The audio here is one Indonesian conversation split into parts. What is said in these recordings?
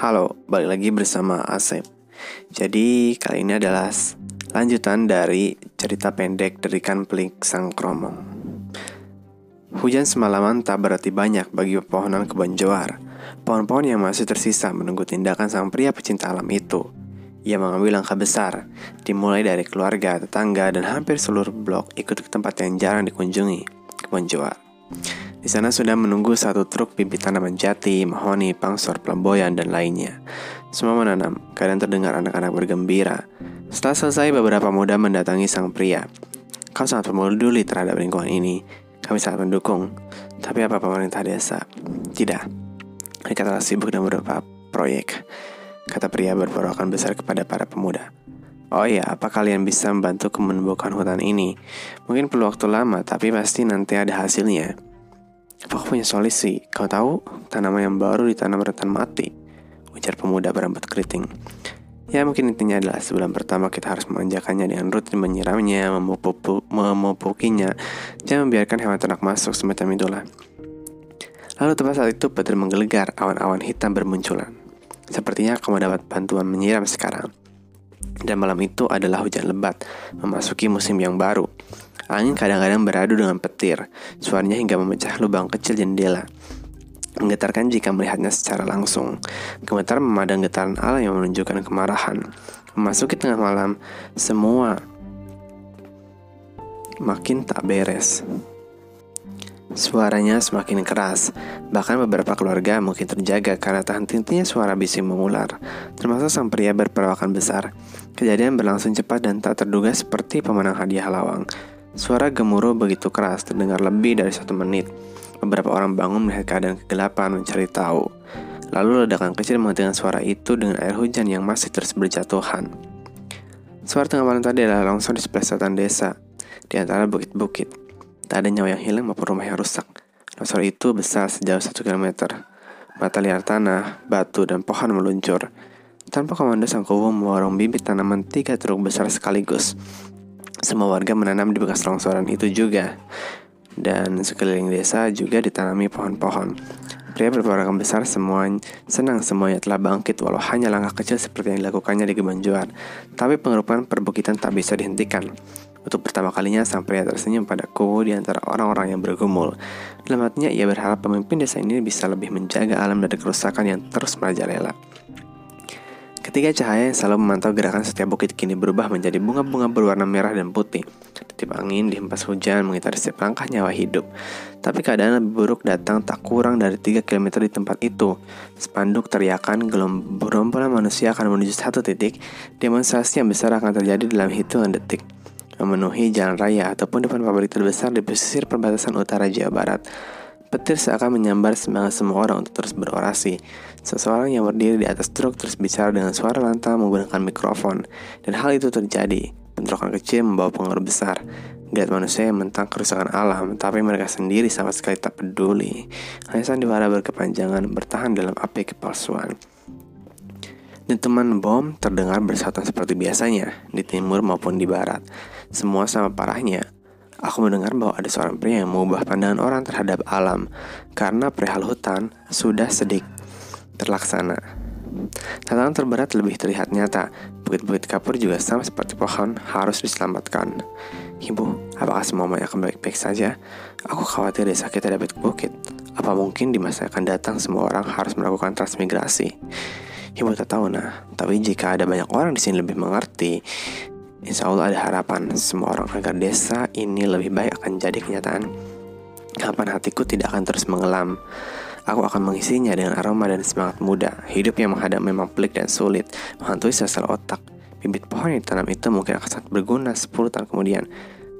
Halo, balik lagi bersama Asep. Jadi kali ini adalah lanjutan dari cerita pendek dari kan pelik sang kromong. Hujan semalaman tak berarti banyak bagi pepohonan kebun Johar. Pohon-pohon yang masih tersisa menunggu tindakan sang pria pecinta alam itu. Ia mengambil langkah besar, dimulai dari keluarga, tetangga, dan hampir seluruh blok ikut ke tempat yang jarang dikunjungi, kebun Johar. Di sana sudah menunggu satu truk bibit tanaman jati, mahoni, pangsor, pelamboyan, dan lainnya. Semua menanam, kadang terdengar anak-anak bergembira. Setelah selesai, beberapa muda mendatangi sang pria. Kau sangat peduli terhadap lingkungan ini. Kami sangat mendukung. Tapi apa pemerintah desa? Tidak. Mereka telah sibuk dengan beberapa proyek. Kata pria berperawakan besar kepada para pemuda. Oh iya, apa kalian bisa membantu menumbuhkan hutan ini? Mungkin perlu waktu lama, tapi pasti nanti ada hasilnya. Apa kau punya solusi? Kau tahu tanaman yang baru ditanam rentan mati? Ujar pemuda berambut keriting. Ya mungkin intinya adalah sebulan pertama kita harus memanjakannya dengan rutin menyiramnya, memupukinya, jangan membiarkan hewan ternak masuk semacam itulah. Lalu tepat saat itu petir menggelegar, awan-awan hitam bermunculan. Sepertinya kamu dapat bantuan menyiram sekarang. Dan malam itu adalah hujan lebat, memasuki musim yang baru. Angin kadang-kadang beradu dengan petir, suaranya hingga memecah lubang kecil jendela. Menggetarkan jika melihatnya secara langsung. Gemetar memadang getaran alam yang menunjukkan kemarahan. Memasuki tengah malam, semua makin tak beres. Suaranya semakin keras, bahkan beberapa keluarga mungkin terjaga karena tak henti-hentinya suara bising mengular, termasuk sang pria berperawakan besar. Kejadian berlangsung cepat dan tak terduga seperti pemenang hadiah lawang. Suara gemuruh begitu keras terdengar lebih dari satu menit. Beberapa orang bangun melihat keadaan kegelapan mencari tahu. Lalu ledakan kecil menghentikan suara itu dengan air hujan yang masih terus berjatuhan. Suara tengah malam tadi adalah longsor di sebelah selatan desa, di antara bukit-bukit. Tak ada nyawa yang hilang maupun rumah yang rusak. Longsor itu besar sejauh satu kilometer. Mata liar tanah, batu, dan pohon meluncur. Tanpa komando sang kubu memborong bibit tanaman tiga truk besar sekaligus. Semua warga menanam di bekas longsoran itu juga. Dan sekeliling desa juga ditanami pohon-pohon. Pria berperakan besar semua senang semuanya telah bangkit walau hanya langkah kecil seperti yang dilakukannya di Gebanjuar. Tapi pengerupan perbukitan tak bisa dihentikan. Untuk pertama kalinya sang pria tersenyum pada kubu di antara orang-orang yang bergumul. Dalam hatinya ia berharap pemimpin desa ini bisa lebih menjaga alam dari kerusakan yang terus merajalela. Ketika cahaya yang selalu memantau gerakan setiap bukit kini berubah menjadi bunga-bunga berwarna merah dan putih. Titip angin dihempas hujan mengitari setiap langkah nyawa hidup. Tapi keadaan lebih buruk datang tak kurang dari 3 km di tempat itu. Spanduk teriakan gerombolan manusia akan menuju satu titik. Demonstrasi yang besar akan terjadi dalam hitungan detik memenuhi jalan raya ataupun depan pabrik terbesar di pesisir perbatasan utara Jawa Barat. Petir seakan menyambar semangat semua orang untuk terus berorasi. Seseorang yang berdiri di atas truk terus bicara dengan suara lantang menggunakan mikrofon. Dan hal itu terjadi. Bentrokan kecil membawa pengaruh besar. Geliat manusia yang mentang kerusakan alam, tapi mereka sendiri sama sekali tak peduli. Hanya sandiwara berkepanjangan bertahan dalam api kepalsuan. Teman bom terdengar bersatu seperti biasanya, di timur maupun di barat. Semua sama parahnya, Aku mendengar bahwa ada seorang pria yang mengubah pandangan orang terhadap alam karena perihal hutan sudah sedikit terlaksana. Tantangan terberat lebih terlihat nyata. Bukit-bukit kapur juga sama seperti pohon harus diselamatkan. Ibu, apakah semua akan baik-baik saja? Aku khawatir desa kita dapat bukit. Apa mungkin di masa akan datang semua orang harus melakukan transmigrasi? Ibu tak tahu nah, tapi jika ada banyak orang di sini lebih mengerti, Insya Allah ada harapan semua orang agar desa ini lebih baik akan jadi kenyataan. Kapan hatiku tidak akan terus mengelam. Aku akan mengisinya dengan aroma dan semangat muda. Hidup yang menghadap memang pelik dan sulit, menghantui sel otak. Bibit pohon yang ditanam itu mungkin akan sangat berguna 10 tahun kemudian.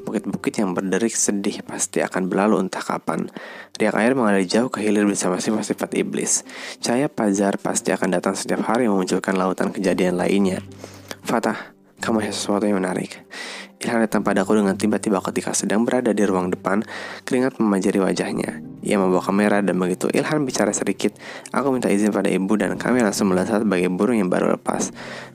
Bukit-bukit yang berderik sedih pasti akan berlalu entah kapan. Riak air mengalir jauh ke hilir bersama sifat-sifat iblis. Cahaya pajar pasti akan datang setiap hari memunculkan lautan kejadian lainnya. Fatah, kamu ada sesuatu yang menarik. Ilham datang padaku dengan tiba-tiba ketika sedang berada di ruang depan, keringat memajari wajahnya. Ia membawa kamera dan begitu Ilhan bicara sedikit, aku minta izin pada ibu dan kami langsung melesat sebagai burung yang baru lepas.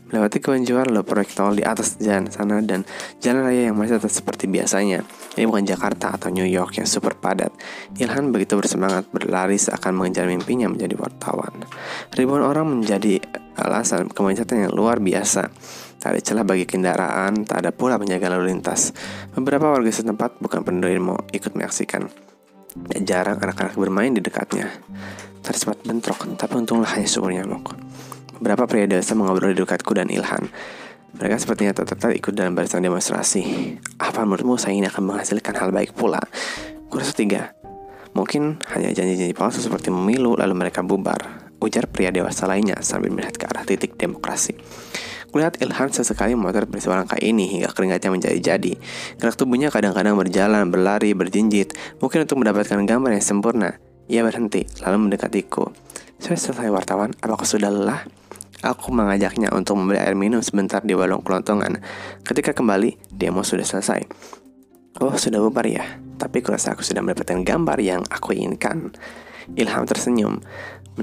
Melewati kebun juara lalu proyek tol di atas jalan sana dan jalan raya yang masih tetap seperti biasanya. Ini bukan Jakarta atau New York yang super padat. Ilhan begitu bersemangat berlari seakan mengejar mimpinya menjadi wartawan. Ribuan orang menjadi alasan kemacetan yang luar biasa. Tak ada celah bagi kendaraan, tak ada pula penjaga lalu lintas. Beberapa warga setempat bukan mau ikut menyaksikan. Dan jarang anak-anak bermain di dekatnya. Tadi sempat bentrok, tapi untunglah hanya sumur nyamuk. Beberapa pria dewasa mengobrol di dekatku dan Ilhan. Mereka sepertinya tertarik ikut dalam barisan demonstrasi. Apa menurutmu saya ini akan menghasilkan hal baik pula? Kurasa tiga. Mungkin hanya janji-janji palsu seperti memilu lalu mereka bubar. Ujar pria dewasa lainnya sambil melihat ke arah titik demokrasi. Kulihat Ilham sesekali memotret peristiwa langka ini hingga keringatnya menjadi-jadi. Gerak tubuhnya kadang-kadang berjalan, berlari, berjinjit, mungkin untuk mendapatkan gambar yang sempurna. Ia berhenti, lalu mendekatiku. Saya selesai wartawan, apakah sudah lelah? Aku mengajaknya untuk membeli air minum sebentar di warung kelontongan. Ketika kembali, demo sudah selesai. Oh, sudah bubar ya. Tapi kurasa aku sudah mendapatkan gambar yang aku inginkan. Ilham tersenyum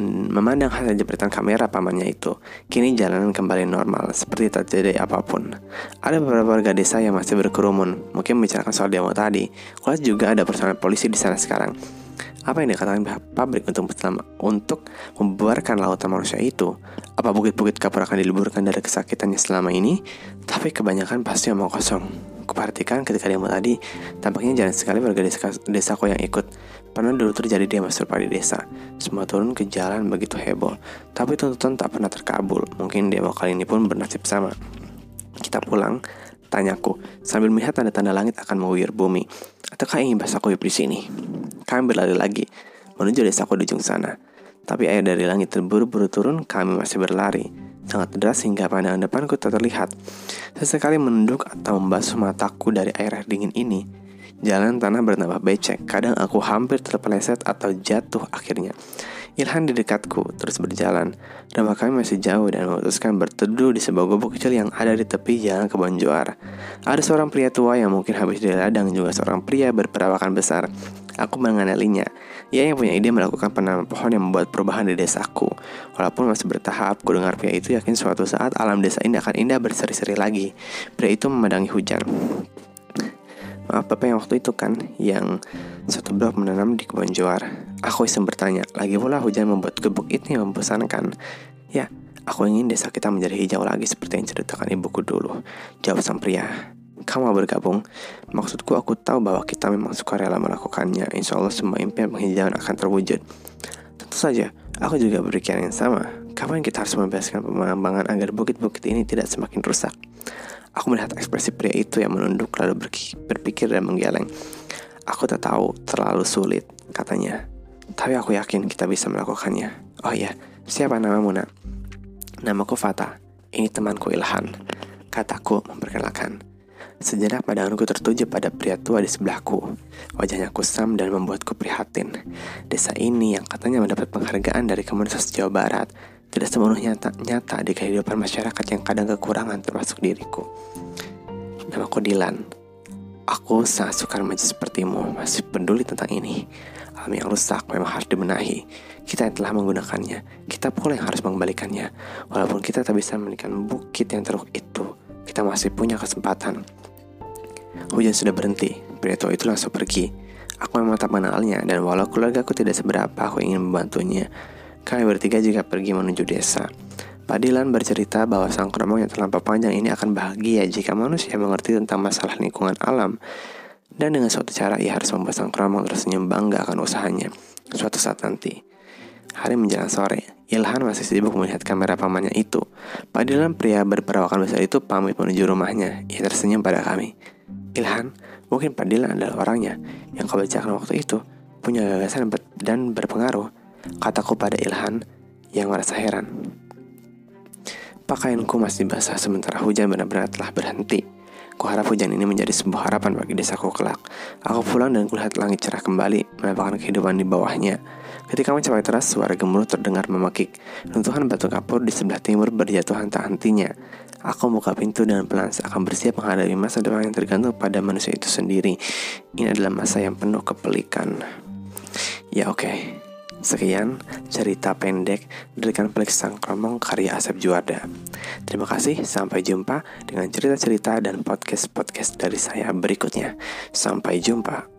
memandang hasil jepretan kamera pamannya itu. Kini jalanan kembali normal, seperti tak terjadi apa pun. Ada beberapa warga desa yang masih berkerumun, mungkin membicarakan soal demo tadi. Kulihat juga ada personel polisi di sana sekarang. Apa yang dikatakan pabrik untuk untuk membuarkan lautan manusia itu? Apa bukit-bukit kapur akan diliburkan dari kesakitannya selama ini? Tapi kebanyakan pasti omong kosong. Kuperhatikan ketika demo tadi, tampaknya jarang sekali warga desa, desaku yang ikut. Pernah dulu terjadi di desa. Semua turun ke jalan begitu heboh. Tapi tuntutan tak pernah terkabul. Mungkin demo kali ini pun bernasib sama. Kita pulang, tanyaku, sambil melihat tanda-tanda langit akan mengguyur bumi. Ataukah ingin bahasaku di sini? Kami berlari lagi, menuju desaku di ujung sana. Tapi air dari langit terburu-buru turun, kami masih berlari. Sangat deras hingga pandangan depanku tak terlihat. Sesekali menunduk atau membasuh mataku dari air dingin ini. Jalan tanah bernambah becek, kadang aku hampir terpeleset atau jatuh akhirnya. Ilhan di dekatku, terus berjalan. Rumah kami masih jauh dan memutuskan berteduh di sebuah gubuk kecil yang ada di tepi jalan kebun juar. Ada seorang pria tua yang mungkin habis dari ladang, juga seorang pria berperawakan besar. Aku mengenalinya. Ia yang punya ide melakukan penanaman pohon yang membuat perubahan di desaku. Walaupun masih bertahap, ku dengar pria itu yakin suatu saat alam desa ini akan indah berseri-seri lagi. Pria itu memandangi hujan. Bapak yang waktu itu kan Yang satu blok menanam di kebun juar Aku iseng bertanya Lagi pula hujan membuat gebuk ini membosankan? Ya, aku ingin desa kita menjadi hijau lagi Seperti yang ceritakan ibuku dulu Jawab sang pria. Kamu mau bergabung? Maksudku aku tahu bahwa kita memang suka rela melakukannya. Insya Allah semua impian penghijauan akan terwujud. Tentu saja, aku juga berpikiran yang sama Kapan kita harus membebaskan pengembangan agar bukit-bukit ini tidak semakin rusak? Aku melihat ekspresi pria itu yang menunduk lalu berpikir dan menggeleng. Aku tak tahu, terlalu sulit, katanya. Tapi aku yakin kita bisa melakukannya. Oh iya, siapa namamu nak? Namaku Fata. Ini temanku Ilhan. Kataku memperkenalkan. Sejenak pandanganku tertuju pada pria tua di sebelahku. Wajahnya kusam dan membuatku prihatin. Desa ini yang katanya mendapat penghargaan dari komunitas Jawa Barat tidak sepenuhnya nyata, nyata di kehidupan masyarakat yang kadang kekurangan termasuk diriku. Namaku Dilan. Aku sangat suka remaja sepertimu, masih peduli tentang ini. Alam yang rusak memang harus dibenahi. Kita yang telah menggunakannya, kita pula yang harus mengembalikannya. Walaupun kita tak bisa memiliki bukit yang teruk itu, kita masih punya kesempatan. Hujan sudah berhenti, tua itu langsung pergi. Aku memang tak mengenalnya, dan walau keluarga aku tidak seberapa, aku ingin membantunya. Kami bertiga juga pergi menuju desa. Padilan bercerita bahwa sang kromong yang terlampau panjang ini akan bahagia jika manusia mengerti tentang masalah lingkungan alam. Dan dengan suatu cara ia harus membuat sang kromong tersenyum bangga akan usahanya. Suatu saat nanti. Hari menjelang sore, Ilhan masih sibuk melihat kamera pamannya itu. Padilan pria berperawakan besar itu pamit menuju rumahnya. Ia tersenyum pada kami. Ilhan, mungkin Padilan adalah orangnya yang kau bacakan waktu itu, punya gagasan dan berpengaruh. Kataku pada Ilhan yang merasa heran. Pakaianku masih basah sementara hujan benar-benar telah berhenti. Kuharap hujan ini menjadi sebuah harapan bagi desaku kelak. Aku pulang dan kulihat langit cerah kembali, menampakkan kehidupan di bawahnya. Ketika mencapai teras, suara gemuruh terdengar memakik. Runtuhan batu kapur di sebelah timur berjatuhan tak hentinya. Aku buka pintu dan pelan seakan bersiap menghadapi masa depan yang tergantung pada manusia itu sendiri. Ini adalah masa yang penuh kepelikan. Ya oke, okay. Sekian cerita pendek dari Pelik Sang Kromong karya Asep Juarda. Terima kasih, sampai jumpa dengan cerita-cerita dan podcast-podcast dari saya berikutnya. Sampai jumpa.